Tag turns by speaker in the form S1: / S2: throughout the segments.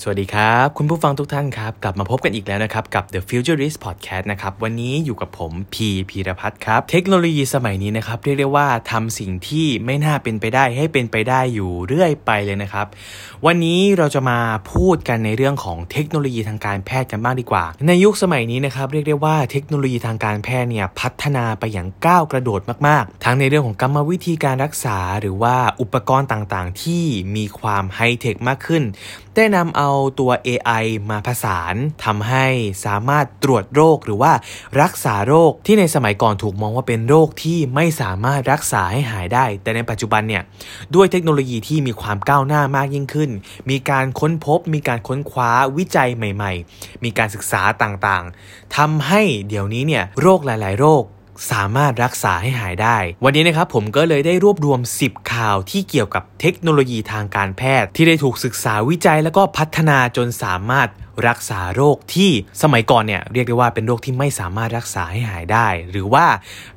S1: สวัสดีครับ คุณผู้ฟังทุกท่านครับ กลับมาพบกันอีกแล้วนะครับ กับ The Futurist Podcast นะครับ วันนี้อยู่กับผมพีพีรพัฒน์ครับ เทคโนโลยีสมัยนี้นะครับ เรียกได้ว่าทำสิ่งที่ไม่น่าเป็นไปได้ให้เป็นไปได้อยู่เรื่อยไปเลยนะครับ วันนี้เราจะมาพูดกันในเรื่องของเทคโนโลยีทางการแพทย์กันบ้างดีกว่า ในยุคสมัยนี้นะครับเรียกได้ว่าเทคโนโลยีทางการแพทย์เนี่ยพัฒนาไปอย่างก้าวกระโดดมากๆ ทั้งในเรื่องของกรรมวิธีการรักษา หรือว่าอุปกรณ์ต่างๆ ที่มีความไฮเทคมากขึ้นได้นำเอาตัว AI มาผสานทำให้สามารถตรวจโรคหรือว่ารักษาโรคที่ในสมัยก่อนถูกมองว่าเป็นโรคที่ไม่สามารถรักษาให้หายได้ แต่ในปัจจุบันเนี่ยด้วยเทคโนโลยีที่มีความก้าวหน้ามากยิ่งขึ้น มีการค้นพบ มีการค้นคว้าวิจัยใหม่ ๆ มีการศึกษาต่างๆทำให้เดี๋ยวนี้เนี่ยโรคหลาย ๆ โรค สามารถรักษาให้หายได้ วันนี้นะครับผมก็เลยได้รวบรวม 10 ข่าวที่เกี่ยวกับเทคโนโลยีทางการแพทย์ ที่ได้ถูกศึกษาวิจัยแล้วก็พัฒนาจนสามารถ รักษาโรคที่สมัยก่อนเนี่ยเรียกได้ว่าเป็นโรคที่ไม่สามารถรักษาให้หายได้ หรือว่า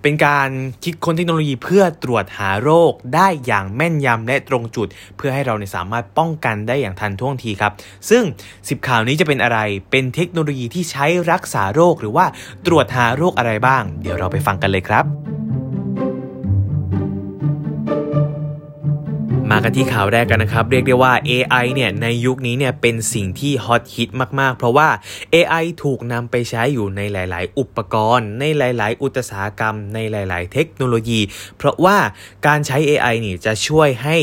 S1: เป็นการคิดค้นเทคโนโลยีเพื่อตรวจหาโรคได้อย่างแม่นยำและตรงจุด เพื่อให้เราเนี่ยสามารถป้องกันได้อย่างทันท่วงทีครับ ซึ่ง 10 ข่าวนี้จะเป็นอะไรเป็นเทคโนโลยีที่ใช้รักษาโรค หรือว่าตรวจหาโรคอะไรบ้าง เดี๋ยวเราไปฟังกันเลยครับ มากันที่ข่าวแรกกันนะครับ เรียกได้ว่า AI เนี่ยในยุคนี้เนี่ยเป็นสิ่งที่ฮอตฮิตมากๆ เพราะว่า AI ถูกนำไปใช้อยู่ในหลาย ๆ อุปกรณ์ ในหลาย ๆ อุตสาหกรรม ในหลาย ๆ เทคโนโลยี เพราะว่าการใช้ AI นี่จะช่วยให้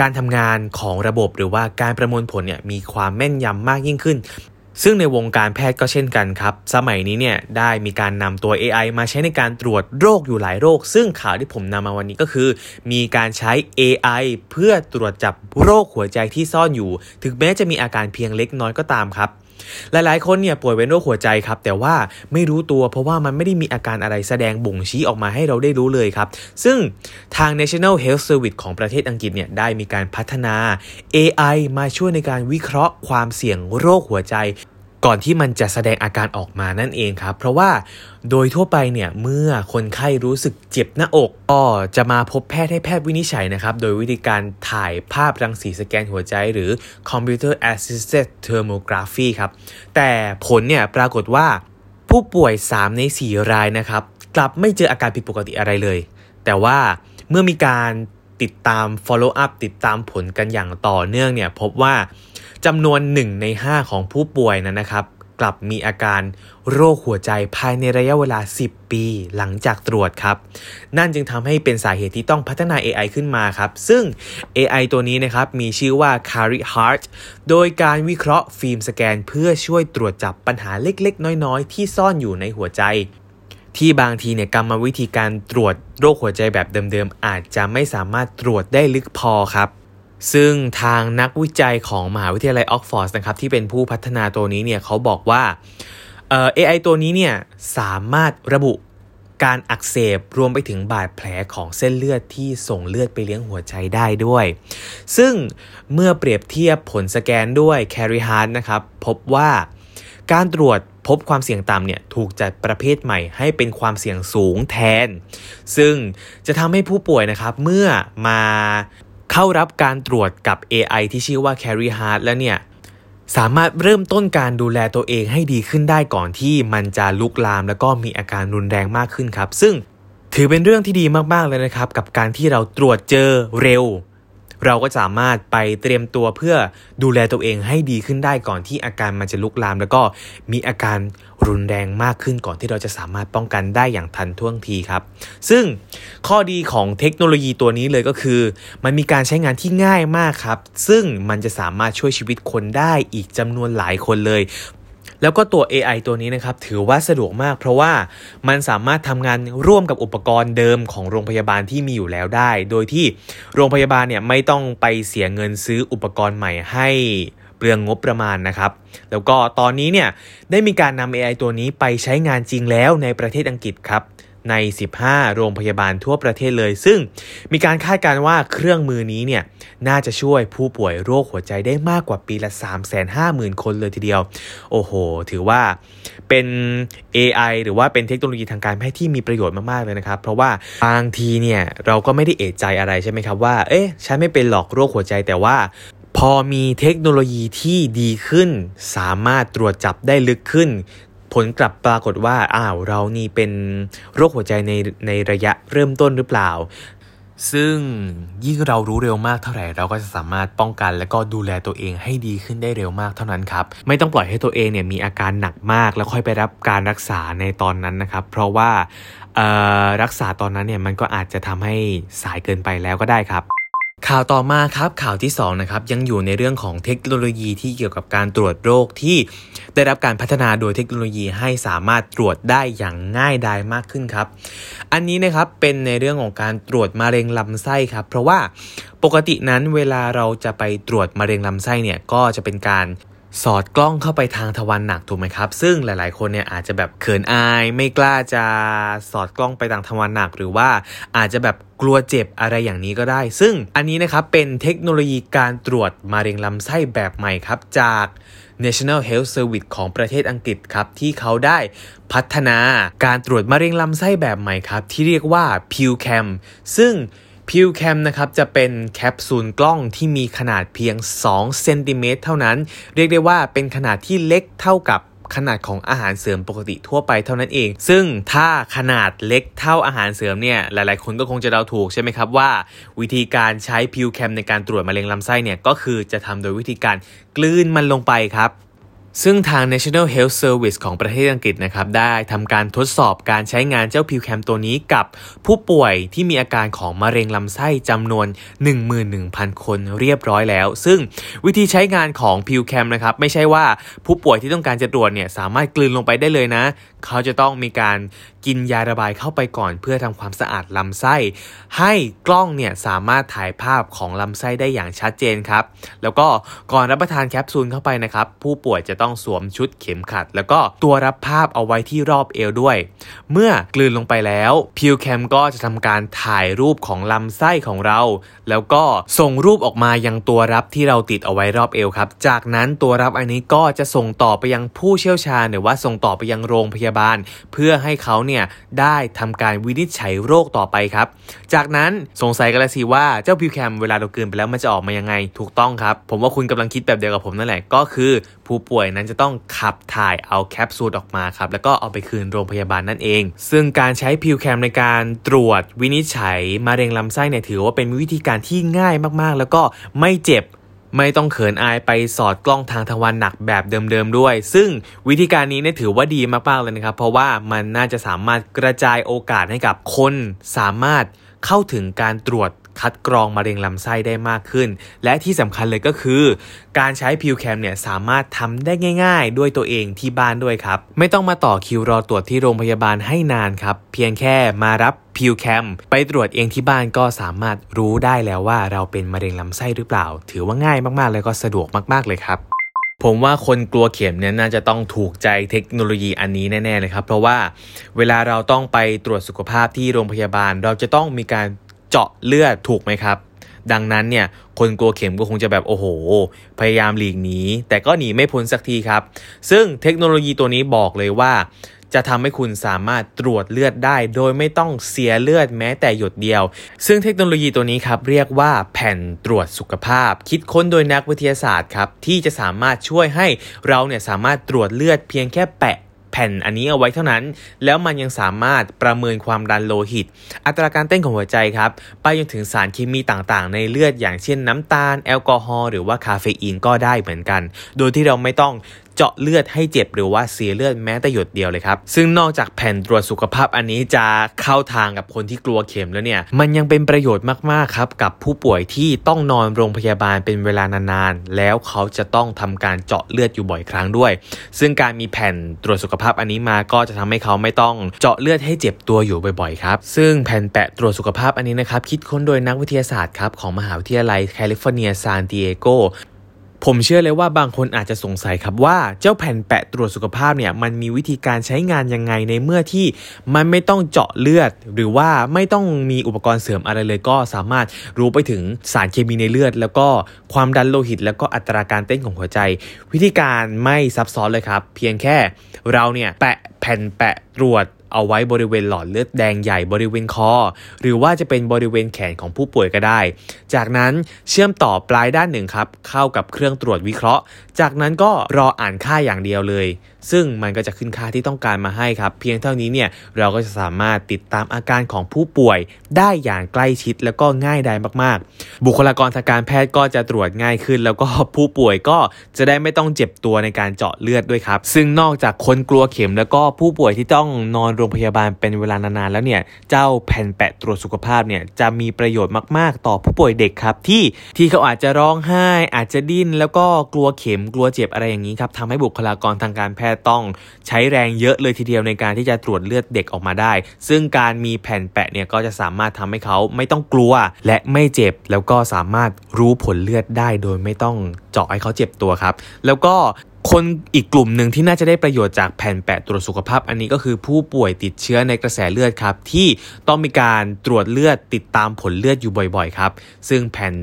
S1: การทำงานของระบบหรือว่าการประมวลผลเนี่ยมีความแม่นยำมากยิ่งขึ้น ซึ่งในวงการแพทย์ก็เช่นกันครับ สมัยนี้เนี่ยได้มีการนำตัว AI มาใช้ในการตรวจโรคอยู่หลายโรค ซึ่งข่าวที่ผมนำมาวันนี้ก็คือ มีการใช้ AI เพื่อตรวจจับโรคหัวใจที่ซ่อนอยู่ ถึงแม้จะมีอาการเพียงเล็กน้อยก็ตามครับ หลายๆ คนเนี่ยป่วยเป็นโรคหัวใจครับ แต่ว่าไม่รู้ตัวเพราะว่ามันไม่ได้มีอาการอะไรแสดงบ่งชี้ออกมาให้เราได้รู้เลยครับ ซึ่งทาง National Health Service ของประเทศอังกฤษเนี่ยได้มีการพัฒนา AI มาช่วยในการวิเคราะห์ความเสี่ยงโรคหัวใจ ก่อนที่มันจะแสดงอาการออกมานั่นเองครับ เพราะว่าโดยทั่วไปเนี่ยเมื่อคนไข้รู้สึกเจ็บหน้าอกก็จะมาพบแพทย์ให้แพทย์วินิจฉัยนะครับ โดยวิธีการถ่ายภาพรังสีสแกนหัวใจ หรือ Computer Assisted Thermography ครับ แต่ผลเนี่ยปรากฏว่าผู้ป่วย 3 ใน 4 รายนะครับ กลับไม่เจออาการผิดปกติอะไรเลย แต่ว่าเมื่อมีการติดตาม follow up ติดตามผลกันอย่างต่อเนื่องเนี่ยพบว่า จำนวน 1 ใน 5 ของผู้ป่วยนั้นนะครับ กลับมีอาการโรคหัวใจภายในระยะเวลา 10 ปีหลังจากตรวจครับ นั่นจึงทำให้เป็นสาเหตุที่ต้องพัฒนา AI ขึ้นมาครับ ซึ่ง AI ตัวนี้นะครับมีชื่อว่า Carry Heart โดยการวิเคราะห์ฟิล์มสแกน เพื่อช่วยตรวจจับปัญหาเล็กๆ น้อยๆ ที่ซ่อนอยู่ในหัวใจที่บางทีเนี่ยกรรมวิธีการตรวจโรคหัวใจแบบเดิมๆ อาจจะไม่สามารถตรวจได้ลึกพอครับ ซึ่งทางนักวิจัยของมหาวิทยาลัยออกซ์ฟอร์ดนะครับที่เป็นผู้พัฒนาตัวนี้เนี่ยเขาบอกว่าเอ่อ AI ตัวนี้เนี่ยสามารถระบุการอักเสบรวมไปถึงบาดแผลของเส้นเลือดที่ส่งเลือดไปเลี้ยงหัวใจได้ด้วย ซึ่งเมื่อเปรียบเทียบผลสแกนด้วย Carry Heart นะครับพบว่าการตรวจพบความเสี่ยงต่ำเนี่ยถูกจัดประเภทใหม่ให้เป็นความเสี่ยงสูงแทน ซึ่งจะทำให้ผู้ป่วยนะครับเมื่อมา เข้ารับการตรวจกับ AI ที่ชื่อว่า Carry Heart แล้วเนี่ยสามารถเริ่มต้นการดูแลตัวเองให้ดีขึ้นได้ก่อนที่มันจะลุกลาม แล้วก็มีอาการรุนแรงมากขึ้นครับ ซึ่งถือเป็นเรื่องที่ดีมากๆเลยนะครับ กับการที่เราตรวจเจอเร็ว เราก็สามารถไปเตรียมตัวเพื่อดูแลตัวเองให้ดีขึ้นได้ก่อนที่อาการมันจะลุกลาม แล้วก็มีอาการรุนแรงมากขึ้นก่อนที่เราจะสามารถป้องกันได้อย่างทันท่วงทีครับ ซึ่งข้อดีของเทคโนโลยีตัวนี้เลยก็คือ มันมีการใช้งานที่ง่ายมากครับ ซึ่งมันจะสามารถช่วยชีวิตคนได้อีกจำนวนหลายคนเลย แล้วก็ตัว AI ตัวนี้นะครับถือว่าสะดวกมาก เพราะว่ามันสามารถทำงานร่วมกับอุปกรณ์เดิมของโรงพยาบาลที่มีอยู่แล้วได้ โดยที่โรงพยาบาลเนี่ยไม่ต้องไปเสียเงินซื้ออุปกรณ์ใหม่ให้เปลืองงบประมาณนะครับ แล้วก็ตอนนี้เนี่ยได้มีการนำ AI ตัวนี้ไปใช้งานจริงแล้วในประเทศอังกฤษครับ ใน 15 โรงพยาบาลทั่วประเทศเลย ซึ่งมีการคาดการณ์ว่าเครื่องมือนี้เนี่ยน่าจะช่วยผู้ป่วยโรคหัวใจได้มากกว่าปีละ 350,000 คนเลยทีเดียว โอ้โห ถือว่าเป็น AI หรือว่าเป็นเทคโนโลยีทางการแพทย์ที่มีประโยชน์มากๆเลยนะครับ เพราะว่าบางทีเนี่ยเราก็ไม่ได้เอะใจอะไรใช่ไหมครับว่า เอ๊ะฉันไม่เป็นหลอกโรคหัวใจแต่ว่าพอมีเทคโนโลยีที่ดีขึ้น สามารถตรวจจับได้ลึกขึ้น ผลกลับปรากฏว่าอ้าวเรานี่เป็นโรคหัวใจในในระยะเริ่มต้นหรือเปล่า ซึ่งยิ่งเรารู้เร็วมากเท่าไหร่เราก็จะสามารถป้องกัน และก็ดูแลตัวเองให้ดีขึ้นได้เร็วมากเท่านั้นครับ ไม่ต้องปล่อยให้ตัวเองเนี่ยมีอาการหนักมาก แล้วค่อยไปรับการรักษาในตอนนั้นนะครับ เพราะว่ารักษาตอนนั้นเนี่ยมันก็อาจจะทำให้สายเกินไปแล้วก็ได้ครับ ข่าวต่อมาครับข่าวที่2นะครับยังอยู่ในเรื่องของเทคโนโลยีที่เกี่ยวกับการตรวจโรคที่ได้รับการพัฒนาโดยเทคโนโลยีให้สามารถตรวจได้อย่างง่ายดายมากขึ้นครับ อันนี้นะครับเป็นในเรื่องของการตรวจมะเร็งลำไส้ครับ เพราะว่าปกตินั้นเวลาเราจะไปตรวจมะเร็งลำไส้เนี่ยก็จะเป็นการ สอดกล้องเข้าไปทางทวารหนักถูกไหมครับ ซึ่งหลาย ๆ คนเนี่ยอาจจะแบบเขินอายไม่กล้าจะสอดกล้องไปทางทวารหนัก หรือว่าอาจจะแบบกลัวเจ็บอะไรอย่างนี้ก็ได้ ซึ่งอันนี้นะครับเป็นเทคโนโลยีการตรวจมะเร็งลำไส้แบบใหม่ครับจาก National Health Service ของประเทศอังกฤษครับ ที่เขาได้พัฒนาการตรวจมะเร็งลำไส้แบบใหม่ครับ ที่เรียกว่า PewCam ซึ่ง พิวแคมนะครับจะเป็นแคปซูลกล้องที่มีขนาดเพียง2เซนติเมตรเท่านั้น เรียกได้ว่าเป็นขนาดที่เล็กเท่ากับขนาดของอาหารเสริมปกติทั่วไปเท่านั้นเอง ซึ่งถ้าขนาดเล็กเท่าอาหารเสริมเนี่ย หลายๆ คนก็คงจะเดาถูกใช่ไหมครับว่า วิธีการใช้พิวแคมในการตรวจมะเร็งลำไส้เนี่ยก็คือจะทำโดยวิธีการกลืนมันลงไปครับ ซึ่งทาง National Health Service ของประเทศอังกฤษนะครับได้ทำการทดสอบการใช้งานเจ้าพิวแคมตัวนี้กับผู้ป่วยที่มีอาการของมะเร็งลำไส้จำนวน 11,000 คนเรียบร้อยแล้ว ซึ่งวิธีใช้งานของพิวแคมนะครับไม่ใช่ว่าผู้ป่วยที่ต้องการจะตรวจเนี่ยสามารถกลืนลงไปได้เลยนะ เขาจะต้องมีการกินยาระบายเข้าไปก่อนเพื่อทำความสะอาดลำไส้ ให้กล้องเนี่ยสามารถถ่ายภาพของลำไส้ได้อย่างชัดเจนครับ แล้วก็ก่อนรับประทานแคปซูลเข้าไปนะครับ ผู้ป่วยจะต้องสวมชุดเข็มขัด แล้วก็ตัวรับภาพเอาไว้ที่รอบเอวด้วย เมื่อกลืนลงไปแล้วพิวแคมก็จะทำการถ่ายรูปของลำไส้ของเรา แล้วก็ส่งรูปออกมายังตัวรับที่เราติดเอาไว้รอบเอวครับ จากนั้นตัวรับอันนี้ก็จะส่งต่อไปยังผู้เชี่ยวชาญ หรือว่าส่งต่อไปยังโรงพยาบาล เพื่อให้เขาเนี่ยได้ทำการวินิจฉัยโรคต่อไปครับ จากนั้นสงสัยกันแล้วสิว่าเจ้าพิวแคมเวลาเรากลืนไปแล้วมันจะออกมายังไง ถูกต้องครับ ผมว่าคุณกำลังคิดแบบเดียวกับผมนั่นแหละก็คือ ผู้ป่วยนั้นจะต้องขับถ่ายเอาแคปซูลออกมาครับแล้วก็เอาไปคืนโรงพยาบาลนั่นเอง ซึ่งการใช้พิวแคมในการตรวจวินิจฉัยมะเร็งลำไส้เนี่ยถือว่าเป็นวิธีการที่ง่ายมากๆ แล้วก็ไม่เจ็บ ไม่ต้องเขินอายไปสอดกล้องทางทวารหนักแบบเดิมๆด้วย ซึ่งวิธีการนี้เนี่ยถือว่าดีมากๆเลยนะครับ เพราะว่ามันน่าจะสามารถกระจายโอกาสให้กับคนสามารถเข้าถึงการตรวจ คัดกรองมะเร็งลำไส้ได้มากขึ้น และที่สำคัญเลยก็คือ การใช้พิวแคมเนี่ยสามารถทำได้ง่าย ๆ ด้วยตัวเองที่บ้านด้วยครับ ไม่ต้องมาต่อคิวรอตรวจที่โรงพยาบาลให้นานครับ เพียงแค่มารับพิวแคมไปตรวจเองที่บ้านก็สามารถรู้ได้แล้วว่าเราเป็นมะเร็งลำไส้หรือเปล่า ถือว่าง่ายมากๆ แล้วก็สะดวกมาก ๆเลยครับผมว่าคนกลัวเข็มเนี่ยน่าจะต้องถูกใจเทคโนโลยีอันนี้แน่ๆเลยครับ เพราะว่าเวลาเราต้องไปตรวจสุขภาพที่โรงพยาบาล เราจะต้องมีการ เจาะเลือดถูกไหมครับ ดังนั้นเนี่ยคนกลัวเข็มก็คงจะแบบโอ้โห พยายามหลีกหนีแต่ก็หนีไม่พ้นสักทีครับ ซึ่งเทคโนโลยีตัวนี้บอกเลยว่า จะทำให้คุณสามารถตรวจเลือดได้ โดยไม่ต้องเสียเลือดแม้แต่หยดเดียว ซึ่งเทคโนโลยีตัวนี้ครับเรียกว่าแผ่นตรวจสุขภาพ คิดค้นโดยนักวิทยาศาสตร์ครับที่จะสามารถช่วยให้เราเนี่ยสามารถตรวจเลือดเพียงแค่แปะ แผ่นอันนี้เอาไว้เท่านั้น แล้วมันยังสามารถประเมินความดันโลหิต อัตราการเต้นของหัวใจครับไปจนถึงสารเคมีต่างๆ ในเลือดอย่างเช่นน้ำตาล แอลกอฮอล์หรือว่าคาเฟอีนก็ได้เหมือนกัน โดยที่เราไม่ต้อง เจาะเลือดให้เจ็บหรือว่าเสียเลือดแม้แต่หยดเดียวเลยครับ ซึ่งนอกจากแผ่นตรวจสุขภาพอันนี้จะเข้าทางกับคนที่กลัวเข็มแล้วเนี่ย มันยังเป็นประโยชน์มาก ๆ ครับ กับผู้ป่วยที่ต้องนอนโรงพยาบาลเป็นเวลานาน ๆ แล้วเขาจะต้องทำการเจาะเลือดอยู่บ่อยครั้งด้วย ซึ่งการมีแผ่นตรวจสุขภาพอันนี้มาก็จะทำให้เขาไม่ต้องเจาะเลือดให้เจ็บตัวอยู่บ่อย ๆ ครับ ซึ่งแผ่นแปะตรวจสุขภาพอันนี้นะครับ คิดค้นโดยนักวิทยาศาสตร์ครับของมหาวิทยาลัยแคลิฟอร์เนียซานดิเอโก ผมเชื่อเลยว่าบางคนอาจจะสงสัยครับว่าเจ้าแผ่นแปะตรวจสุขภาพเนี่ยมันมีวิธีการใช้งานยังไงในเมื่อที่มันไม่ต้องเจาะเลือด หรือว่าไม่ต้องมีอุปกรณ์เสริมอะไรเลยก็สามารถรู้ไปถึงสารเคมีในเลือด แล้วก็ความดันโลหิต แล้วก็อัตราการเต้นของหัวใจ วิธีการไม่ซับซ้อนเลยครับ เพียงแค่เราเนี่ยแปะแผ่นแปะตรวจ เอาไว้บริเวณหลอดเลือดแดงใหญ่บริเวณคอ หรือว่าจะเป็นบริเวณแขนของผู้ป่วยก็ได้ จากนั้นเชื่อมต่อปลายด้านหนึ่งครับ เข้ากับเครื่องตรวจวิเคราะห์ จากนั้นก็รออ่านค่าอย่างเดียวเลย ซึ่งมันก็จะขึ้นค่าที่ต้องการมาให้ครับ เพียงเท่านี้เนี่ยเราก็จะสามารถติดตามอาการของผู้ป่วยได้อย่างใกล้ชิดแล้วก็ง่ายดายมากๆ บุคลากรทางการแพทย์ก็จะตรวจง่ายขึ้น แล้วก็ผู้ป่วยก็จะได้ไม่ต้องเจ็บตัวในการเจาะเลือดด้วยครับ ซึ่งนอกจากคนกลัวเข็มแล้วก็ผู้ป่วยที่ต้องนอนโรงพยาบาลเป็นเวลานานๆแล้วเนี่ยเจ้าแผ่นแปะตรวจสุขภาพเนี่ยจะมีประโยชน์มาก ๆ ต่อผู้ป่วยเด็กครับที่ที่เขาอาจจะร้องไห้ อาจจะดิ้นแล้วก็กลัวเข็มกลัวเจ็บอะไรอย่างนี้ครับทำให้บุคลากรทางการแพทย์ต้องใช้แรงเยอะเลยทีเดียวในการที่จะตรวจเลือดเด็กออกมาได้ ซึ่งการมีแผ่นแปะเนี่ยก็จะสามารถทำให้เขาไม่ต้องกลัว และไม่เจ็บแล้วก็สามารถรู้ผลเลือดได้โดยไม่ต้องเจาะให้เขาเจ็บตัวครับ แล้วก็ คนอีกกลุ่มหนึ่งที่น่าจะได้ประโยชน์จากแผ่นแปะตรวจสุขภาพ อันนี้ก็คือผู้ป่วยติดเชื้อในกระแสเลือดครับ ที่ต้องมีการตรวจเลือดติดตามผลเลือดอยู่บ่อยๆครับ ซึ่งแผ่น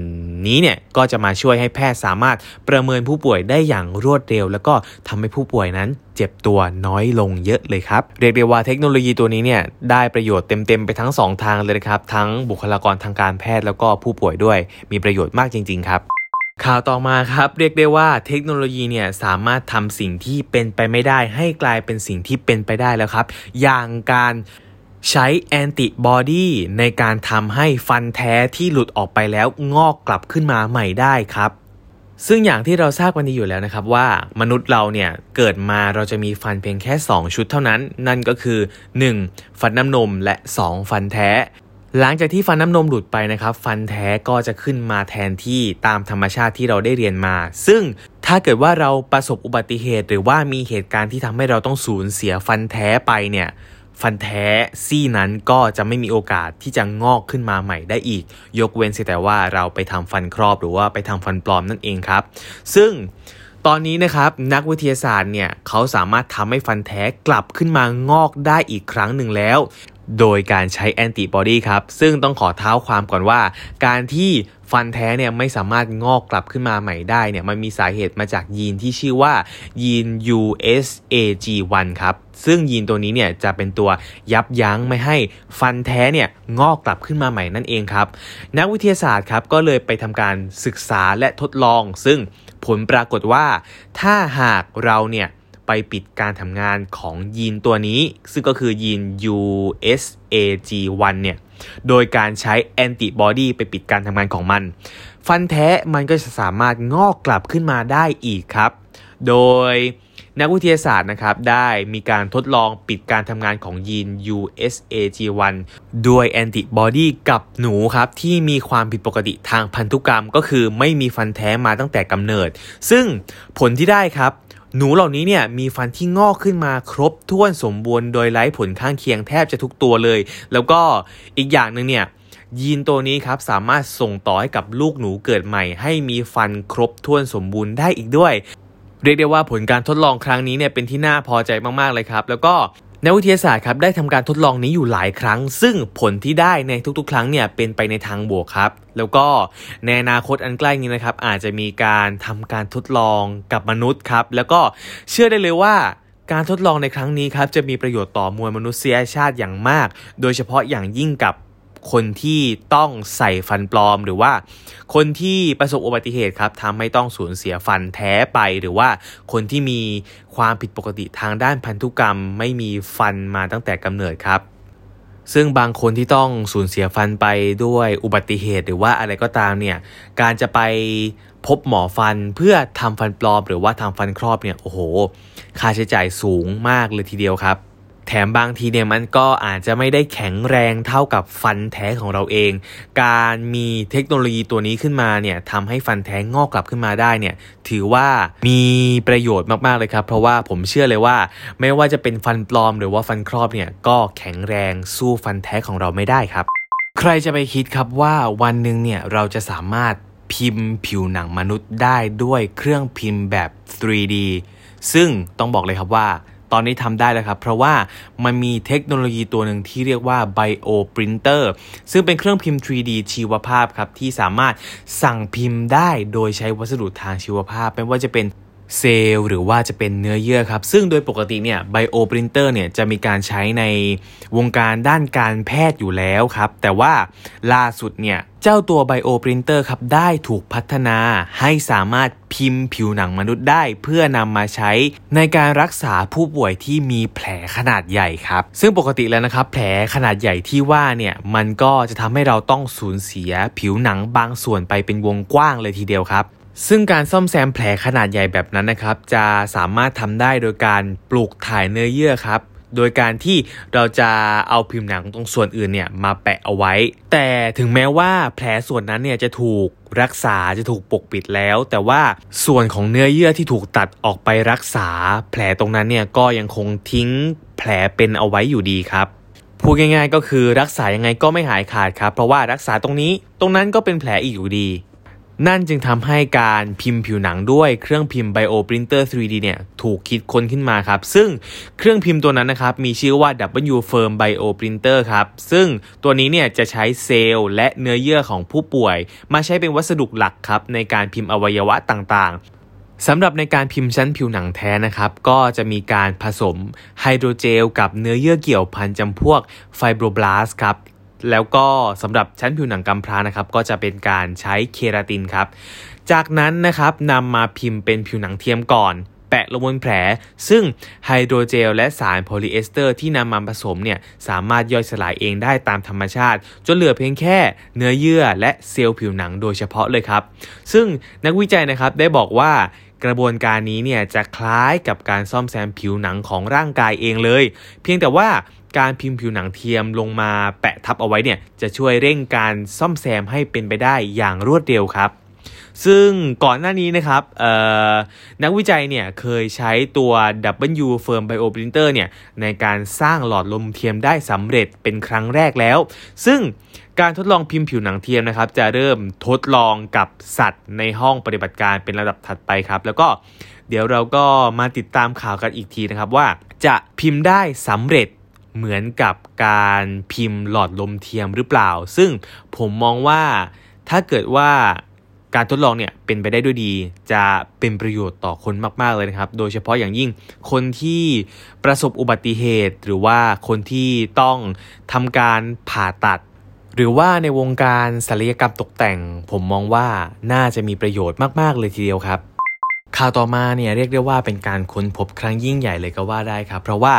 S1: นี้เนี่ยก็จะมาช่วยให้แพทย์สามารถประเมินผู้ป่วยได้อย่างรวดเร็ว แล้วก็ทำให้ผู้ป่วยนั้นเจ็บตัวน้อยลงเยอะเลยครับ เรียกได้ว่าเทคโนโลยีตัวนี้เนี่ยได้ประโยชน์เต็มๆไปทั้ง 2 ทางเลยนะครับ ทั้งบุคลากรทางการแพทย์แล้วก็ผู้ป่วยด้วย มีประโยชน์มากจริง ๆ ครับ ข่าวต่อมาครับเรียกได้ว่าเทคโนโลยีเนี่ยสามารถทำสิ่งที่เป็นไปไม่ได้ ให้กลายเป็นสิ่งที่เป็นไปได้แล้วครับ อย่างการใช้แอนติบอดีในการทำให้ฟันแท้ที่หลุดออกไปแล้วงอกกลับขึ้นมาใหม่ได้ครับ ซึ่งอย่างที่เราทราบกันดีอยู่แล้วนะครับว่ามนุษย์เราเนี่ยเกิดมาเราจะมีฟันเพียงแค่ 2 ชุดเท่านั้น นั่นก็คือ 1. ฟันน้ำนมและ 2 ฟันแท้ หลังจากที่ฟันน้ำนมหลุดไปนะครับ ฟันแท้ก็จะขึ้นมาแทนที่ตามธรรมชาติที่เราได้เรียนมา ซึ่งถ้าเกิดว่าเราประสบอุบัติเหตุ หรือว่ามีเหตุการณ์ที่ทำให้เราต้องสูญเสียฟันแท้ไปเนี่ยฟันแท้ซี่นั้นก็จะไม่มีโอกาสที่จะงอกขึ้นมาใหม่ได้อีก ยกเว้นเสียแต่ว่าเราไปทำฟันครอบหรือว่าไปทำฟันปลอมนั่นเองครับ ซึ่งตอนนี้นะครับนักวิทยาศาสตร์เนี่ยเขาสามารถทำให้ฟันแท้กลับขึ้นมางอกได้อีกครั้งหนึ่งแล้ว โดยการใช้แอนติบอดีครับ ซึ่งต้องขอเท้าความก่อนว่า การที่ฟันแท้เนี่ยไม่สามารถงอกกลับขึ้นมาใหม่ได้เนี่ยมันมีสาเหตุมาจากยีนที่ชื่อว่ายีน USAG1 ครับซึ่งยีนตัวนี้เนี่ยจะเป็นตัวยับยั้งไม่ให้ฟันแท้เนี่ยงอกกลับขึ้นมาใหม่นั่นเองครับ นักวิทยาศาสตร์ครับก็เลยไปทำการศึกษาและทดลอง ซึ่งผลปรากฏว่า ถ้าหากเราเนี่ย ไปปิดการทำงานของยีนตัวนี้ ซึ่งก็คือยีน USAG1 เนี่ย โดยการใช้แอนติบอดีไปปิดการทำงานของมัน ฟันแท้มันก็จะสามารถงอกกลับขึ้นมาได้อีกครับ โดยนักวิทยาศาสตร์นะครับได้มีการทดลองปิดการทำงานของยีน USAG1 ด้วยแอนติบอดีกับหนูครับ ที่มีความผิดปกติทางพันธุกรรมก็คือไม่มีฟันแท้มาตั้งแต่กำเนิด ซึ่งผลที่ได้ครับ หนูเหล่านี้เนี่ยมีฟันที่งอกขึ้นมาครบถ้วนสมบูรณ์โดยไร้ผลข้างเคียงแทบจะทุกตัวเลย แล้วก็อีกอย่างหนึ่งเนี่ยยีนตัวนี้ครับสามารถส่งต่อให้กับลูกหนูเกิดใหม่ ให้มีฟันครบถ้วนสมบูรณ์ได้อีกด้วย เรียกได้ว่าผลการทดลองครั้งนี้เนี่ยเป็นที่น่าพอใจมากๆเลยครับ แล้วก็ นักวิทยาศาสตร์ครับได้ทำการทดลองนี้อยู่หลายครั้ง ซึ่งผลที่ได้ในทุกๆ ครั้งเนี่ยเป็นไปในทางบวกครับ แล้วก็ในอนาคตอันใกล้นี้นะครับอาจจะมีการทำการทดลองกับมนุษย์ครับแล้วก็เชื่อได้เลยว่าการทดลองในครั้งนี้ครับจะมีประโยชน์ต่อมวลมนุษยชาติอย่างมาก โดยเฉพาะอย่างยิ่งกับ คนที่ต้องใส่ฟันปลอม หรือว่า คนที่ประสบอุบัติเหตุครับทำให้ต้องสูญเสียฟันแท้ไป หรือว่าคนที่มีความผิดปกติทางด้านพันธุกรรม ไม่มีฟันมาตั้งแต่กำเนิดครับซึ่งบางคนที่ต้องสูญเสียฟันไปด้วยอุบัติเหตุหรือว่าอะไรก็ตามเนี่ยการจะไปพบหมอฟันเพื่อทำฟันปลอม หรือว่าทำฟันครอบเนี่ยโอ้โห ค่าใช้จ่ายสูงมากเลยทีเดียวครับ แถมบางทีเนี่ยมันก็อาจจะไม่ได้แข็งแรงเท่ากับฟันแท้ของเราเอง การมีเทคโนโลยีตัวนี้ขึ้นมาเนี่ยทำให้ฟันแท้งอกกลับขึ้นมาได้เนี่ยถือว่ามีประโยชน์มากๆเลยครับ เพราะว่าผมเชื่อเลยว่า ไม่ว่าจะเป็นฟันปลอมหรือว่าฟันครอบเนี่ยก็แข็งแรงสู้ฟันแท้ของเราไม่ได้ครับ ใครจะไปคิดครับว่าวันหนึ่งเนี่ยเราจะสามารถพิมพ์ผิวหนังมนุษย์ได้ด้วยเครื่องพิมพ์แบบ 3D ซึ่งต้องบอกเลยครับว่า ตอนนี้ทำได้แล้วครับ เพราะว่ามันมีเทคโนโลยีตัวหนึ่งที่เรียกว่า Bio Printer ซึ่งเป็นเครื่องพิมพ์ 3D ชีวภาพครับ ที่สามารถสั่งพิมพ์ได้โดยใช้วัสดุทางชีวภาพ ไม่ว่าจะเป็น เซลล์หรือว่าจะเป็นเนื้อเยื่อครับ ซึ่งโดยปกติเนี่ย bioprinter เนี่ยจะมีการใช้ในวงการด้านการแพทย์อยู่แล้วครับ แต่ว่าล่าสุดเนี่ยเจ้าตัว bioprinter ครับได้ถูกพัฒนาให้สามารถพิมพ์ผิวหนังมนุษย์ได้ เพื่อนำมาใช้ในการรักษาผู้ป่วยที่มีแผลขนาดใหญ่ครับ ซึ่งปกติแล้วนะครับ แผลขนาดใหญ่ที่ว่าเนี่ยมันก็จะทำให้เราต้องสูญเสียผิวหนังบางส่วนไปเป็นวงกว้างเลยทีเดียวครับ ซึ่งการซ่อมแซมแผลขนาดใหญ่แบบนั้นนะครับ จะสามารถทำได้โดยการปลูกถ่ายเนื้อเยื่อครับ โดยการที่เราจะเอาพิมพ์หนังตรงส่วนอื่นเนี่ยมาแปะเอาไว้ แต่ถึงแม้ว่าแผลส่วนนั้นเนี่ยจะถูกรักษาจะถูกปกปิดแล้ว แต่ว่าส่วนของเนื้อเยื่อที่ถูกตัดออกไปรักษา แผลตรงนั้นเนี่ยก็ยังคงทิ้งแผลเป็นเอาไว้อยู่ดีครับพูดง่ายๆก็คือรักษายังไงก็ไม่หายขาดครับ เพราะว่ารักษาตรงนี้ตรงนั้นก็เป็นแผลอีกอยู่ดี นั่นจึงทำให้การพิมพ์ผิวหนังด้วยเครื่องพิมพ์ Bio Printer 3D เนี่ยถูกคิดค้นขึ้นมาครับ ซึ่งเครื่องพิมพ์ตัวนั้นนะครับมีชื่อว่า W Firm Bio Printer ครับซึ่งตัวนี้เนี่ยจะใช้เซลล์และเนื้อเยื่อของผู้ป่วย มาใช้เป็นวัสดุหลักครับในการพิมพ์อวัยวะต่างๆสำหรับในการพิมพ์ชั้นผิวหนังแท้นะครับ ก็จะมีการผสมไฮโดรเจลกับเนื้อเยื่อเกี่ยวพันจำพวก fibroblast ครับ แล้วก็สำหรับชั้นผิวหนังกำพร้านะครับ ก็จะเป็นการใช้เคราตินครับ จากนั้นนะครับนำมาพิมพ์เป็นผิวหนังเทียมก่อน แปะลงบนแผล ซึ่งไฮโดรเจลและสารโพลีเอสเตอร์ที่นำมาผสมเนี่ยสามารถย่อยสลายเองได้ตามธรรมชาติ จนเหลือเพียงแค่เนื้อเยื่อและเซลล์ผิวหนังโดยเฉพาะเลยครับ ซึ่งนักวิจัยนะครับได้บอกว่า กระบวนการนี้เนี่ยจะคล้ายกับการซ่อมแซมผิวหนังของร่างกายเองเลย เพียงแต่ว่าการพิมพ์ผิวหนังเทียมลงมาแปะทับเอาไว้เนี่ยจะช่วยเร่งการซ่อมแซมให้เป็นไปได้อย่างรวดเร็วครับ ซึ่งก่อนหน้านี้นะครับนักวิจัยเนี่ยเคยใช้ตัว W Firm Bio Printer เนี่ยในการสร้างหลอดลมเทียมได้สำเร็จเป็นครั้งแรกแล้ว ซึ่ง การทดลองพิมพ์ผิวหนังเทียมนะครับ จะเริ่มทดลองกับสัตว์ในห้องปฏิบัติการเป็นระดับถัดไปครับ แล้วก็เดี๋ยวเราก็มาติดตามข่าวกันอีกทีนะครับว่าจะพิมพ์ได้สำเร็จเหมือนกับการพิมพ์หลอดลมเทียมหรือเปล่า ซึ่งผมมองว่าถ้าเกิดว่าการทดลองเนี่ยเป็นไปได้ด้วยดี จะเป็นประโยชน์ต่อคนมาก ๆ เลยนะครับ โดยเฉพาะอย่างยิ่งคนที่ประสบอุบัติเหตุ หรือว่าคนที่ต้องทำการผ่าตัด หรือว่าในวงการศัลยกรรมตกแต่ง ผมมองว่าน่าจะมีประโยชน์มาก ๆ เลยทีเดียวครับ ข่าวต่อมาเนี่ยเรียกได้ว่าเป็นการค้นพบครั้งยิ่งใหญ่เลยก็ว่าได้ครับ เพราะว่า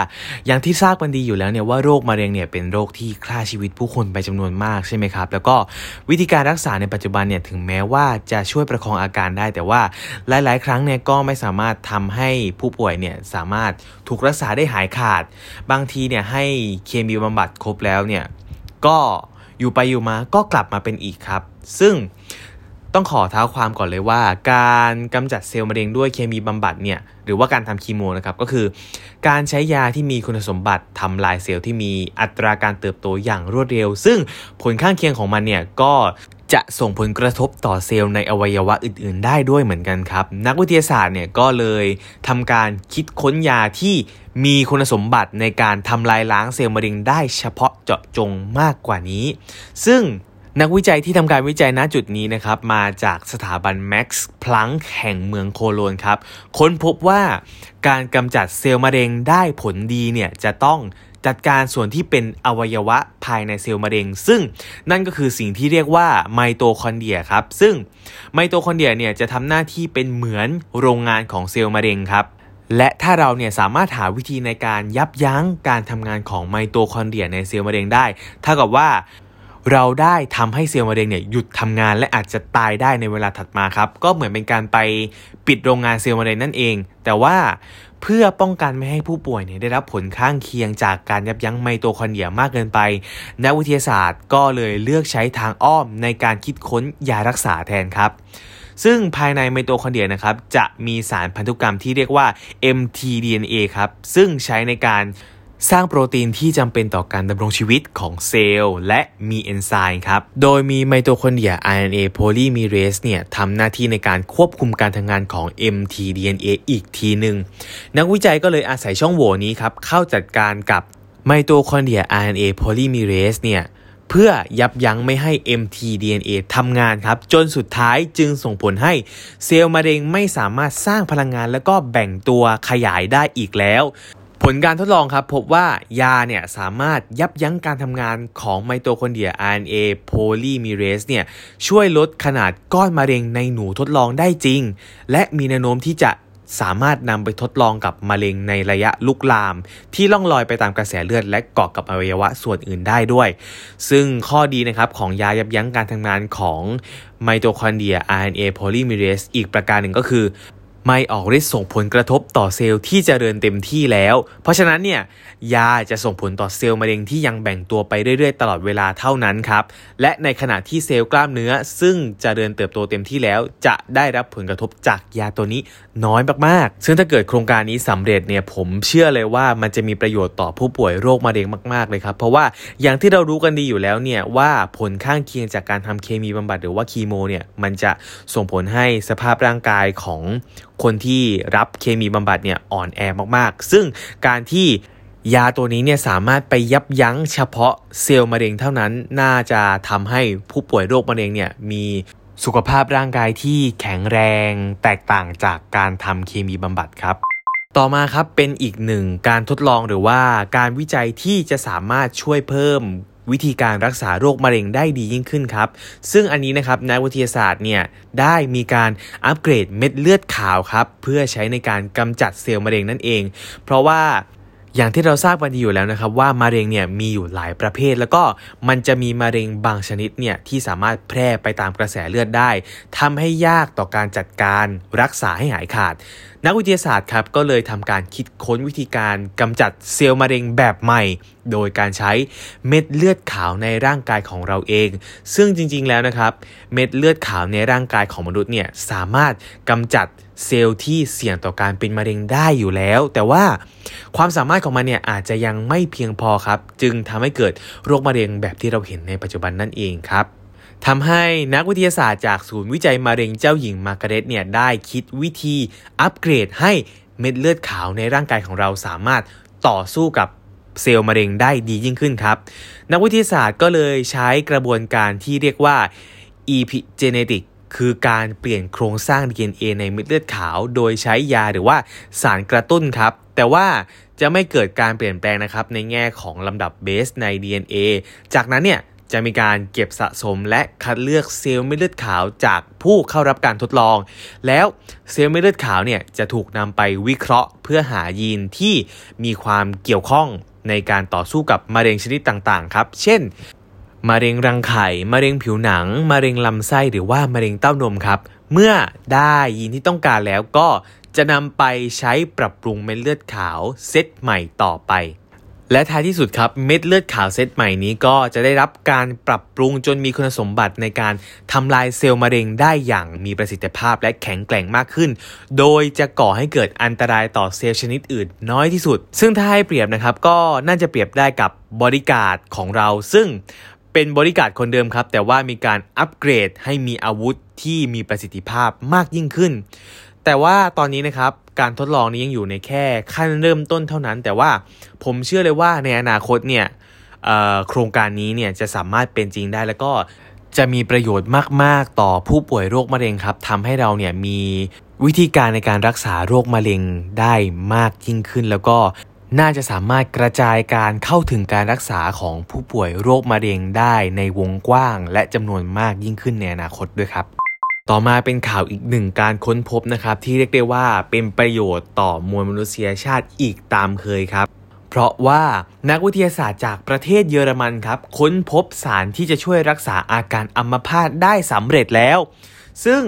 S1: อย่างที่ทราบกันดีอยู่แล้วเนี่ยว่าโรคมะเร็งเนี่ยเป็นโรคที่ฆ่าชีวิตผู้คนไปจำนวนมากใช่ไหมครับ แล้วก็วิธีการรักษาในปัจจุบันเนี่ยถึงแม้ว่าจะช่วยประคองอาการได้ แต่ว่าหลาย ๆ ครั้งเนี่ยก็ไม่สามารถทำให้ผู้ป่วยเนี่ยสามารถถูกรักษาได้หายขาด บางทีเนี่ยให้เคมีบำบัดครบแล้วเนี่ยก็ อยู่ไปอยู่มาก็กลับมาเป็นอีกครับ ซึ่งต้องขอเท้าความก่อนเลยว่า การกำจัดเซลล์มะเร็งด้วยเคมีบำบัดเนี่ยหรือว่าการทำคีโมนะครับก็คือ การใช้ยาที่มีคุณสมบัติทำลายเซลล์ที่มีอัตราการเติบโตอย่างรวดเร็ว ซึ่งผลข้างเคียงของมันเนี่ยก็ จะส่งผลกระทบต่อเซลล์ในอวัยวะอื่น ๆ ได้ด้วยเหมือนกันครับ นักวิทยาศาสตร์เนี่ยก็เลยทำการคิดค้นยาที่มีคุณสมบัติในการทำลายล้างเซลล์มะเร็งได้เฉพาะเจาะจงมากกว่านี้ ซึ่งนักวิจัยที่ทำการวิจัยณจุดนี้นะครับมาจากสถาบันแม็กซ์พลังค์แห่งเมืองโคโลญครับ ค้นพบว่าการกำจัดเซลล์มะเร็งได้ผลดีเนี่ยจะต้อง จัดการส่วนที่เป็นอวัยวะภายในเซลล์มะเร็ง ซึ่งนั่นก็คือสิ่งที่เรียกว่าไมโตคอนเดรียครับ ซึ่งไมโตคอนเดรียเนี่ยจะทำหน้าที่เป็นเหมือนโรงงานของเซลล์มะเร็งครับและถ้าเราเนี่ยสามารถหาวิธีในการยับยั้งการทำงานของไมโตคอนเดรียในเซลล์มะเร็งได้เท่ากับว่าเราได้ทำให้เซลล์มะเร็งเนี่ยหยุดทำงานและอาจจะตายได้ในเวลาถัดมาครับ ก็เหมือนเป็นการไปปิดโรงงานเซลล์มะเร็งนั่นเอง แต่ว่า เพื่อป้องกันไม่ให้ผู้ป่วยเนี่ยได้รับผลข้างเคียงจากการยับยั้งไมโตคอนเดรียมากเกินไป นักวิทยาศาสตร์ก็เลยเลือกใช้ทางอ้อมในการคิดค้นยารักษาแทนครับซึ่งภายในไมโตคอนเดรียนะครับจะมีสารพันธุกรรมที่เรียกว่า mtDNA ครับซึ่งใช้ในการ สร้างโปรตีนที่จำเป็นต่อการดำรงชีวิตของเซลล์และมีเอนไซม์ครับ โดยมีไมโตคอนเดรีย RNA polymerase เนี่ยทำหน้าที่ในการควบคุมการทำงานของ mtDNA อีกทีหนึ่ง นักวิจัยก็เลยอาศัยช่องโหว่นี้ครับ เข้าจัดการกับไมโตคอนเดรีย RNA polymerase เนี่ยเพื่อยับยั้งไม่ให้ mtDNA ทำงานครับ จนสุดท้ายจึงส่งผลให้เซลล์มะเร็งไม่สามารถสร้างพลังงาน แล้วก็แบ่งตัวขยายได้อีกแล้ว ผลการทดลองครับพบว่ายาเนี่ยสามารถยับยั้งการทำงานของไมโตคอนเดรีย RNA polymerase เนี่ยช่วยลดขนาดก้อนมะเร็งในหนูทดลองได้จริง และมีแนวโน้มที่จะสามารถนำไปทดลองกับมะเร็งในระยะลุกลาม ที่ล่องลอยไปตามกระแสเลือด และเกาะกับอวัยวะส่วนอื่นได้ด้วย ซึ่งข้อดีนะครับของยายับยั้งการทำงานของไมโตคอนเดรีย RNA polymerase อีกประการหนึ่งก็คือ ไม่ออกฤทธิ์ส่งผลกระทบต่อเซลล์ที่จเจริญเต็มที่แล้ว เพราะฉะนั้นเนี่ยยาจะส่งผลต่อเซลล์มะเร็งที่ยังแบ่งตัวไปเรื่อยๆ ตลอดเวลาเท่านั้นครับ และในขณะที่เซลล์กล้ามเนื้อ ซึ่งจะเดินเติบโตเต็มที่แล้ว จะได้รับผลกระทบจากยาตัวนี้น้อยมากๆ ซึ่งถ้าเกิดโครงการนี้สำเร็จเนี่ยผมเชื่อเลยว่ามันจะมีประโยชน์ต่อผู้ป่วยโรคมะเร็งมากๆเลยครับ เพราะว่าอย่างที่เรารู้กันดีอยู่แล้วเนี่ยว่าผลข้างเคียงจากการทำเคมีบำบัดหรือว่าคีโมเนี่ยมันจะส่งผลให้สภาพร่างกายของคนที่รับเคมีบำบัดเนี่ยอ่อนแอมากๆ ซึ่งการที่ยาตัวนี้เนี่ยสามารถไปยับยั้งเฉพาะเซลล์มะเร็งเท่านั้น น่าจะทำให้ผู้ป่วยโรคมะเร็งเนี่ยมีสุขภาพร่างกายที่แข็งแรงแตกต่างจากการทำเคมีบำบัดครับ ต่อมาครับเป็นอีกหนึ่งการทดลองหรือว่าการวิจัยที่จะสามารถช่วยเพิ่ม วิธีการรักษาโรคมะเร็งได้ดียิ่งขึ้นครับ ซึ่งอันนี้นะครับนักวิทยาศาสตร์เนี่ยได้มีการอัปเกรดเม็ดเลือดขาวครับเพื่อใช้ในการกำจัดเซลล์มะเร็งนั่นเอง เพราะว่า อย่างที่เราทราบกันดีอยู่แล้วนะครับว่ามะเร็งเนี่ยมีอยู่หลายประเภท แล้วก็มันจะมีมะเร็งบางชนิดเนี่ยที่สามารถแพร่ไปตามกระแสเลือดได้ทำให้ยากต่อการจัดการรักษาให้หายขาด นักวิทยาศาสตร์ครับก็เลยทำการคิดค้นวิธีการกำจัดเซลล์มะเร็งแบบใหม่ โดยการใช้เม็ดเลือดขาวในร่างกายของเราเอง ซึ่งจริงๆแล้วนะครับ เม็ดเลือดขาวในร่างกายของมนุษย์เนี่ยสามารถกำจัด เซลล์ที่เสี่ยงต่อการเป็นมะเร็งได้อยู่แล้ว แต่ว่าความสามารถของมันเนี่ยอาจจะยังไม่เพียงพอครับ จึงทำให้เกิดโรคมะเร็งแบบที่เราเห็นในปัจจุบันนั่นเองครับทำให้นักวิทยาศาสตร์จากศูนย์วิจัยมะเร็งเจ้าหญิงมาร์กาเร็ตเนี่ยได้คิดวิธีอัปเกรดให้เม็ดเลือดขาวในร่างกายของเราสามารถต่อสู้กับเซลล์มะเร็งได้ดียิ่งขึ้นครับ นักวิทยาศาสตร์ก็เลยใช้กระบวนการที่เรียกว่า epigenetic คือการเปลี่ยนโครงสร้าง DNA ในเม็ดเลือดขาว โดยใช้ยาหรือว่าสารกระตุ้นครับ แต่ว่าจะไม่เกิดการเปลี่ยนแปลงนะครับ ในแง่ของลำดับเบสใน DNA จากนั้นเนี่ยจะมีการเก็บสะสมและคัดเลือกเซลล์เม็ดเลือดขาวจากผู้เข้ารับการทดลอง แล้วเซลล์เม็ดเลือดขาวเนี่ยจะถูกนำไปวิเคราะห์ เพื่อหายีนที่มีความเกี่ยวข้องในการต่อสู้กับมะเร็งชนิดต่างๆครับ เช่น มะเร็งรังไข่มะเร็งผิวหนังมะเร็งลำไส้หรือว่ามะเร็งเต้านมครับ เมื่อได้ยีนที่ต้องการแล้วก็จะนำไปใช้ปรับปรุงเม็ดเลือดขาวเซตใหม่ต่อไป และท้ายที่สุดครับเม็ดเลือดขาวเซตใหม่นี้ก็จะได้รับการปรับปรุงจนมีคุณสมบัติในการทำลายเซลล์มะเร็งได้อย่างมีประสิทธิภาพและแข็งแกร่งมากขึ้น โดยจะก่อให้เกิดอันตรายต่อเซลล์ชนิดอื่นน้อยที่สุด ซึ่งถ้าให้เปรียบนะครับก็น่าจะเปรียบได้กับบริการดของเรา ซึ่ง เป็นบริการคนเดิมครับ แต่ว่ามีการอัปเกรดให้มีอาวุธที่มีประสิทธิภาพมากยิ่งขึ้น แต่ว่าตอนนี้นะครับการทดลองนี้ยังอยู่ในแค่ขั้นเริ่มต้นเท่านั้น แต่ว่าผมเชื่อเลยว่าในอนาคตเนี่ยโครงการนี้เนี่ยจะสามารถเป็นจริงได้แล้วก็จะมีประโยชน์มาก ๆ ต่อผู้ป่วยโรคมะเร็งครับทำให้เราเนี่ยมีวิธีการในการรักษาโรคมะเร็งได้มากยิ่งขึ้น แล้วก็ น่าจะสามารถกระจายการเข้าถึงการรักษาของผู้ป่วยโรคมะเร็งได้ในวงกว้าง และจำนวนมากยิ่งขึ้นในอนาคตด้วยครับต่อมาเป็นข่าวอีกหนึ่งการค้นพบนะครับที่เรียกได้ว่าเป็นประโยชน์ต่อมวลมนุษยชาติอีกตามเคยครับ เพราะว่านักวิทยาศาสตร์จากประเทศเยอรมันครับ ค้นพบสารที่จะช่วยรักษาอาการอัมพาตได้สำเร็จแล้ว ซึ่ง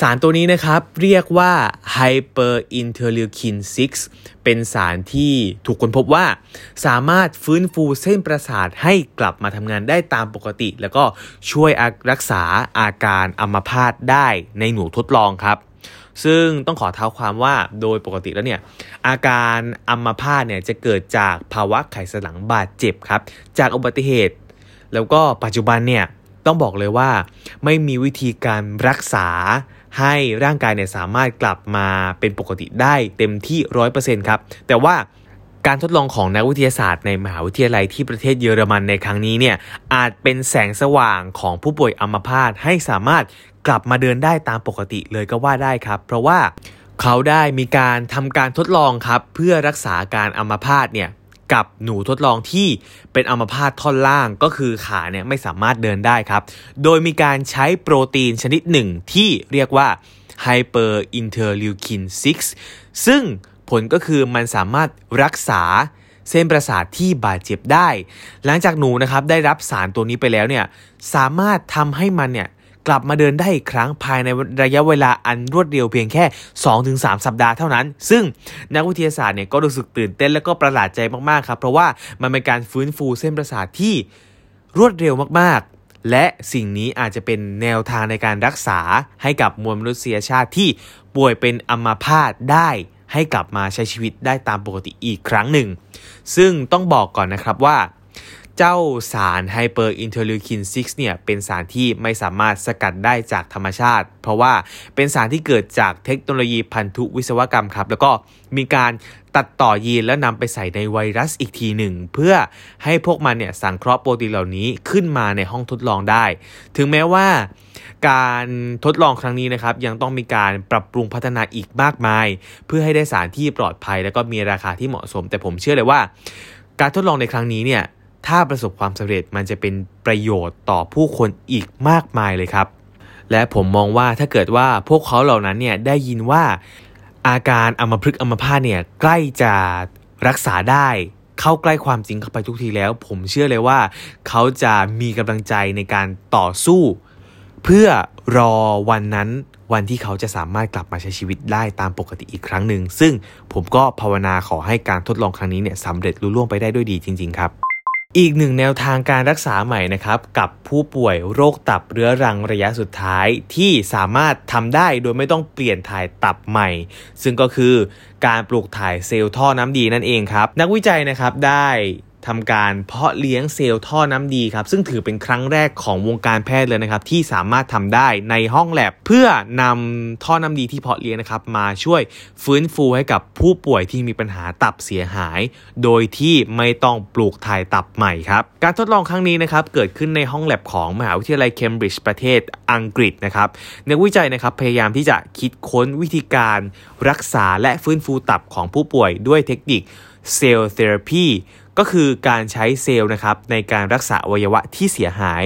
S1: สารตัวนี้นะครับเรียกว่า hyperinterleukin 6 เป็นสารที่ถูกค้นพบว่า สามารถฟื้นฟูเส้นประสาทให้กลับมาทำงานได้ตามปกติ แล้วก็ช่วยรักษาอาการอัมพาตได้ในหนูทดลองครับ ซึ่งต้องขอเท้าความว่าโดยปกติแล้วเนี่ยอาการอัมพาตเนี่ยจะเกิดจากภาวะไขสันหลังบาดเจ็บครับ จากอุบัติเหตุ แล้วก็ปัจจุบันเนี่ยต้องบอกเลยว่าไม่มีวิธีการรักษา ให้ร่างกายเนี่ยสามารถกลับมาเป็นปกติได้เต็มที่ 100%ครับ แต่ว่าการทดลองของนักวิทยาศาสตร์ในมหาวิทยาลัยที่ประเทศเยอรมันในครั้งนี้เนี่ยอาจเป็นแสงสว่างของผู้ป่วยอัมพาตให้สามารถกลับมาเดินได้ตามปกติเลยก็ว่าได้ครับ เพราะว่าเขาได้มีการทำการทดลองครับ เพื่อรักษาการอัมพาตเนี่ย กับหนูทดลองที่เป็นอัมพาตท่อนล่างก็คือขาเนี่ยไม่สามารถเดินได้ครับ โดยมีการใช้โปรตีนชนิดหนึ่งที่เรียกว่า hyper interleukin 6 ซึ่งผลก็คือมันสามารถรักษาเส้นประสาทที่บาดเจ็บได้ หลังจากหนูนะครับได้รับสารตัวนี้ไปแล้วเนี่ยสามารถทำให้มันเนี่ย กลับมาเดินได้อีกครั้งภายในระยะเวลาอันรวดเร็วเพียงแค่ 2-3 สัปดาห์เท่านั้น ซึ่งนักวิทยาศาสตร์เนี่ยก็รู้สึกตื่นเต้นและก็ประหลาดใจมากๆครับ เพราะว่ามันเป็นการฟื้นฟูเส้นประสาทที่รวดเร็วมากๆ และสิ่งนี้อาจจะเป็นแนวทางในการรักษาให้กับมวลมนุษยชาติที่ป่วยเป็นอัมาพาตได้ให้กลับมาใช้ชีวิตได้ตามปกติอีกครั้งหนึ่ง ซึ่งต้องบอกก่อนนะครับว่า เจ้าสาร hyper-interleukin 6 เนี่ย เป็นสารที่ไม่สามารถสกัดได้จากธรรมชาติ เพราะว่าเป็นสารที่เกิดจากเทคโนโลยีพันธุวิศวกรรมครับ แล้วก็มีการตัดต่อยีนแล้วนำไปใส่ในไวรัสอีกทีหนึ่ง เพื่อให้พวกมันเนี่ยสังเคราะห์โปรตีนเหล่านี้ขึ้นมาในห้องทดลองได้ ถึงแม้ว่าการทดลองครั้งนี้นะครับยังต้องมีการปรับปรุงพัฒนาอีกมากมาย เพื่อให้ได้สารที่ปลอดภัย และก็มีราคาที่เหมาะสม แต่ผมเชื่อเลยว่า การทดลองในครั้งนี้เนี่ย ถ้าประสบความสำเร็จมันจะเป็นประโยชน์ต่อผู้คนอีกมากมายเลยครับ และผมมองว่าถ้าเกิดว่าพวกเขาเหล่านั้นเนี่ยได้ยินว่าอาการอัมพฤกษ์อัมพาตเนี่ยใกล้จะรักษาได้เข้าใกล้ความจริงเข้าไปทุกทีแล้ว ผมเชื่อเลยว่า เขาจะมีกำลังใจในการต่อสู้ เพื่อรอวันนั้นวันที่เขาจะสามารถกลับมาใช้ชีวิตได้ตามปกติอีกครั้งหนึ่งซึ่งผมก็ภาวนาขอให้การทดลองครั้งนี้เนี่ยสำเร็จลุล่วงไปได้ด้วยดีจริง ๆ ครับ อีกหนึ่งแนวทางการรักษาใหม่นะครับกับผู้ป่วยโรคตับเรื้อรังระยะสุดท้ายที่สามารถทำได้โดยไม่ต้องเปลี่ยนถ่ายตับใหม่ ซึ่งก็คือการปลูกถ่ายเซลล์ท่อน้ำดีนั่นเองครับ นักวิจัยนะครับได้ ทำการเพาะเลี้ยงเซลล์ท่อน้ำดีครับ ซึ่งถือเป็นครั้งแรกของวงการแพทย์เลยนะครับ ที่สามารถทำได้ในห้องแลบ เพื่อนำท่อน้ำดีที่เพาะเลี้ยงนะครับ มาช่วยฟื้นฟูให้กับผู้ป่วยที่มีปัญหาตับเสียหาย โดยที่ไม่ต้องปลูกถ่ายตับใหม่ครับ การทดลองครั้งนี้นะครับเกิดขึ้นในห้องแลบของมหาวิทยาลัยเคมบริดจ์ประเทศอังกฤษนะครับนักวิจัยนะครับพยายามที่จะคิดค้นวิธีการรักษาและฟื้นฟูตับของผู้ป่วยด้วยเทคนิค cell therapy ก็คือการใช้เซลล์นะครับในการรักษาอวัยวะที่เสียหาย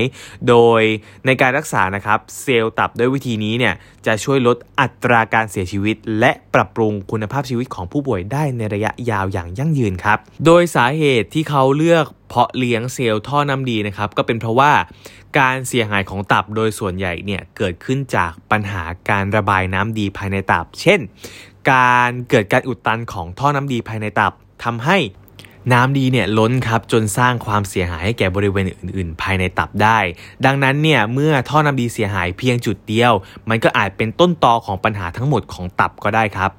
S1: โดยในการรักษานะครับเซลล์ตับด้วยวิธีนี้เนี่ยจะช่วยลดอัตราการเสียชีวิต และปรับปรุงคุณภาพชีวิตของผู้ป่วยได้ในระยะยาวอย่างยั่งยืนครับ โดยสาเหตุที่เขาเลือกเพาะเลี้ยงเซลล์ท่อน้ำดีนะครับก็เป็นเพราะว่าการเสียหายของตับโดยส่วนใหญ่เนี่ยเกิดขึ้นจากปัญหาการระบายน้ำดีภายในตับ เช่น การเกิดการอุดตันของท่อน้ำดีภายในตับทำให้ น้ำดีเนี่ยล้นครับจนสร้างความเสียหายให้แก่บริเวณอื่น ๆ ภายในตับได้ ดังนั้นเนี่ยเมื่อท่อน้ำดีเสียหายเพียงจุดเดียว มันก็อาจเป็นต้นตอของปัญหาทั้งหมดของตับก็ได้ครับ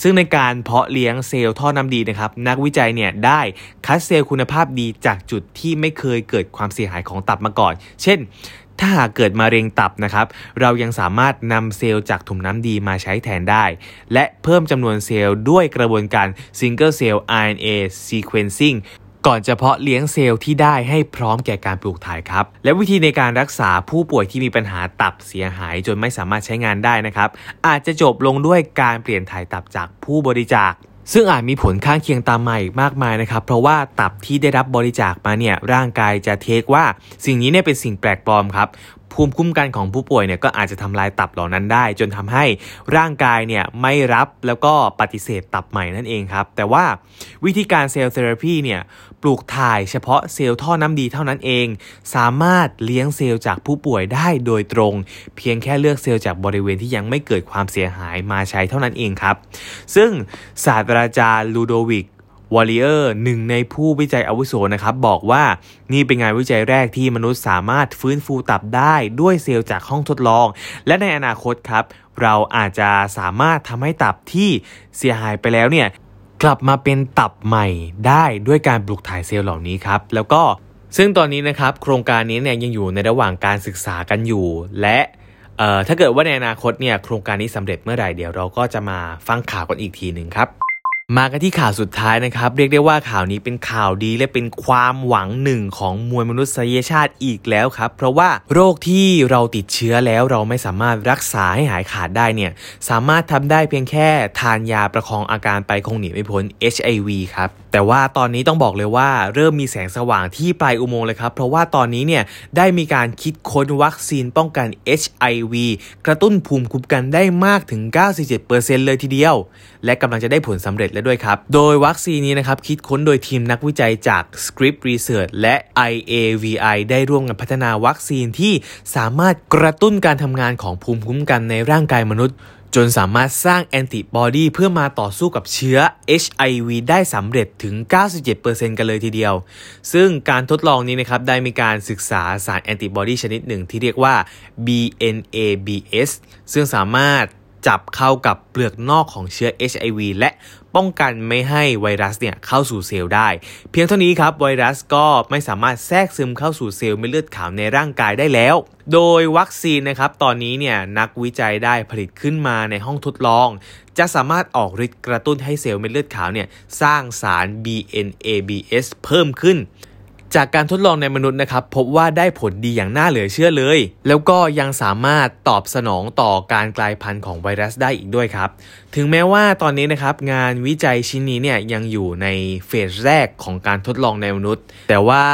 S1: ซึ่งในการเพาะเลี้ยงเซลล์ท่อน้ำดีนะครับนักวิจัยเนี่ยได้คัดเซลล์คุณภาพดีจากจุดที่ไม่เคยเกิดความเสียหายของตับมาก่อน เช่น ถ้าหากเกิดมะเร็งตับนะครับ เรายังสามารถนำเซลล์จากถุงน้ำดีมาใช้แทนได้ และเพิ่มจำนวนเซลล์ด้วยกระบวนการ Single Cell RNA Sequencing ก่อนจะเพาะเลี้ยงเซลล์ที่ได้ให้พร้อมแก่การปลูกถ่ายครับ และวิธีในการรักษาผู้ป่วยที่มีปัญหาตับเสียหายจนไม่สามารถใช้งานได้นะครับ อาจจะจบลงด้วยการเปลี่ยนถ่ายตับจากผู้บริจาค ซึ่งอาจมีผลข้างเคียงตามมาอีกมากมายนะครับ เพราะว่าตับที่ได้รับบริจาคมาเนี่ยร่างกายจะ take ว่าสิ่งนี้เนี่ยเป็นสิ่งแปลกปลอมครับภูมิคุ้มกันของผู้ป่วยเนี่ยก็อาจจะทำลายตับเหล่านั้นได้ จนทำให้ร่างกายเนี่ยไม่รับแล้วก็ปฏิเสธตับใหม่นั่นเองครับ แต่ว่าวิธีการ cell therapy เนี่ย ปลูกถ่ายเฉพาะเซลล์ท่อน้ำดีเท่านั้นเอง สามารถเลี้ยงเซลล์จากผู้ป่วยได้โดยตรง เพียงแค่เลือกเซลล์จากบริเวณที่ยังไม่เกิดความเสียหายมาใช้เท่านั้นเองครับ ซึ่งศาสตราจารย์ลูโดวิกวอลเลอร์หนึ่งในผู้วิจัยอาวุโสนะครับ บอกว่านี่เป็นงานวิจัยแรกที่มนุษย์สามารถฟื้นฟูตับได้ด้วยเซลล์จากห้องทดลอง และในอนาคตครับ เราอาจจะสามารถทำให้ตับที่เสียหายไปแล้วเนี่ย กลับมาเป็นตับใหม่ได้ด้วยการปลูกถ่ายเซลล์เหล่านี้ครับ แล้วก็ซึ่งตอนนี้นะครับโครงการนี้เนี่ยยังอยู่ในระหว่างการศึกษากันอยู่ และถ้าเกิดว่าในอนาคตเนี่ยโครงการนี้สำเร็จเมื่อไหร่เดี๋ยวเราก็จะมาฟังข่าวกันอีกทีหนึ่งครับ มากันที่ข่าวสุดท้ายนะครับ เรียกได้ว่าข่าวนี้เป็นข่าวดีและเป็นความหวังหนึ่งของมวลมนุษยชาติอีกแล้วครับ เพราะว่าโรคที่เราติดเชื้อแล้วเราไม่สามารถรักษาให้หายขาดได้เนี่ยสามารถทำได้เพียงแค่ทานยาประคองอาการไปคงหนีไม่พ้น HIV ครับแต่ว่าตอนนี้ต้องบอกเลยว่าเริ่มมีแสงสว่างที่ปลายอุโมงค์เลยครับ เพราะว่าตอนนี้เนี่ยได้มีการคิดค้นวัคซีนป้องกัน HIV กระตุ้นภูมิคุ้มกันได้มากถึง 97%เลยทีเดียว และกำลังจะได้ผลสำเร็จแล้วด้วยครับ โดยวัคซีนนี้นะครับคิดค้นโดยทีมนักวิจัยจาก Script Research และ IAVI ได้ร่วมกันพัฒนาวัคซีนที่สามารถกระตุ้นการทำงานของภูมิคุ้มกันในร่างกายมนุษย์จนสามารถสร้างแอนติบอดีเพื่อมาต่อสู้กับเชื้อ HIV ได้สำเร็จถึง 97%กันเลยทีเดียว ซึ่งการทดลองนี้นะครับได้มีการศึกษาสารแอนติบอดีชนิดหนึ่งที่เรียกว่า BNABS ซึ่งสามารถ จับเข้ากับเปลือกนอกของเชื้อ HIV และป้องกันไม่ให้ไวรัสเนี่ยเข้าสู่เซลล์ได้ เพียงเท่านี้ครับไวรัสก็ไม่สามารถแทรกซึมเข้าสู่เซลล์เม็ดเลือดขาวในร่างกายได้แล้ว โดยวัคซีนนะครับตอนนี้เนี่ยนักวิจัยได้ผลิตขึ้นมาในห้องทดลอง จะสามารถออกฤทธิ์กระตุ้นให้เซลล์เม็ดเลือดขาวเนี่ยสร้างสาร BNABS เพิ่มขึ้น จากการทดลองในมนุษย์นะครับพบว่าได้ผลดีอย่างน่าเหลือเชื่อเลย แล้วก็ยังสามารถตอบสนองต่อการกลายพันธุ์ของไวรัสได้อีกด้วยครับ ถึงแม้ว่าตอนนี้นะครับงานวิจัยชิ้นนี้เนี่ยยังอยู่ในเฟสแรกของการทดลองในมนุษย์ แต่ว่า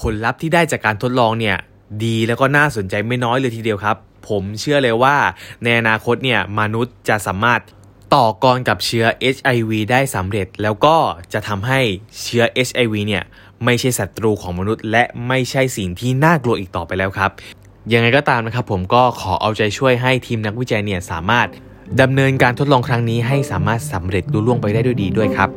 S1: ผลลัพธ์ที่ได้จากการทดลองเนี่ยดีแล้วก็น่าสนใจไม่น้อยเลยทีเดียวครับ ผมเชื่อเลยว่าในอนาคตเนี่ยมนุษย์จะสามารถต่อกรกับเชื้อ HIV ได้สำเร็จ แล้วก็จะทำให้เชื้อ HIV เนี่ย ไม่ใช่ศัตรูของมนุษย์ และไม่ใช่สิ่งที่น่ากลัวอีกต่อไปแล้วครับ ยังไงก็ตามนะครับ ผมก็ขอเอาใจช่วยให้ทีมนักวิจัยเนี่ยสามารถดำเนินการทดลองครั้งนี้ให้สามารถสำเร็จลุล่วงไปได้ด้วยดีด้วยครับ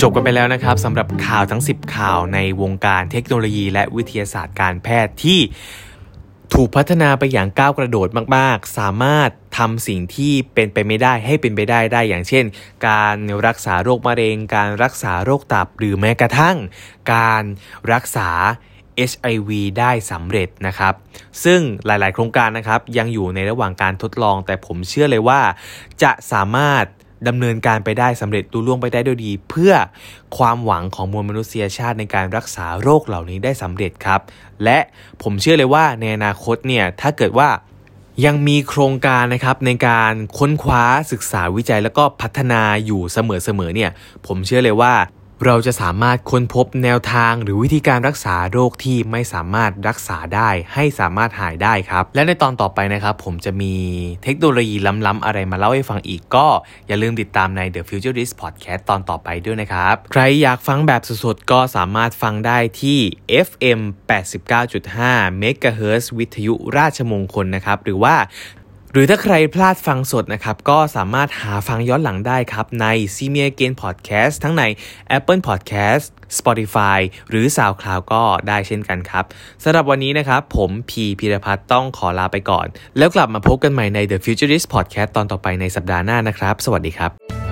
S1: จบกันไปแล้วนะครับสำหรับข่าวทั้ง 10 ข่าวในวงการเทคโนโลยีและวิทยาศาสตร์การแพทย์ที่ ถูกพัฒนาไปอย่างก้าวกระโดดมาก ๆ สามารถทำสิ่งที่เป็นไปไม่ได้ให้เป็นไปได้ได้ อย่างเช่น การรักษาโรคมะเร็ง การรักษาโรคตับ หรือแม้กระทั่ง การรักษา HIV ได้สำเร็จนะครับ ซึ่งหลาย ๆ โครงการนะครับยังอยู่ในระหว่างการทดลอง แต่ผมเชื่อเลยว่าจะสามารถ ดำเนินการไปได้สำเร็จดูล่วงไปได้ด้วยดี เพื่อความหวังของมวลมนุษยชาติในการรักษาโรคเหล่านี้ได้สำเร็จครับ และผมเชื่อเลยว่าในอนาคตเนี่ยถ้าเกิดว่ายังมีโครงการนะครับในการค้นคว้าศึกษาวิจัยแล้วก็พัฒนาอยู่เสมอๆเนี่ยผมเชื่อเลยว่า เราจะสามารถค้นพบแนวทางหรือวิธีการรักษาโรคที่ไม่สามารถรักษาได้ให้สามารถหายได้ครับ และในตอนต่อไปนะครับ ผมจะมีเทคโนโลยีล้ำๆอะไรมาเล่าให้ฟังอีกก็อย่าลืมติดตามใน The Futurist Podcast ตอนต่อไปด้วยนะครับ ใครอยากฟังแบบสดๆก็สามารถฟังได้ที่ FM 89.5 MHz วิทยุราชมงคลนะครับ หรือว่า หรือถ้าใครพลาดฟังสดนะครับ ก็สามารถหาฟังย้อนหลังได้ครับ ใน s e m i a Gain Podcast ทั้งใน Apple Podcast Spotify หรือ SoundCloud ก็ได้เช่นกันครับสำหรับวันนี้นะครับ ผมพีพีรพัฒน์ต้องขอลาไปก่อน แล้วกลับมาพบกันใหม่ใน The Futurist Podcast ตอนต่อไปในสัปดาห์หน้านะครับ สวัสดีครับ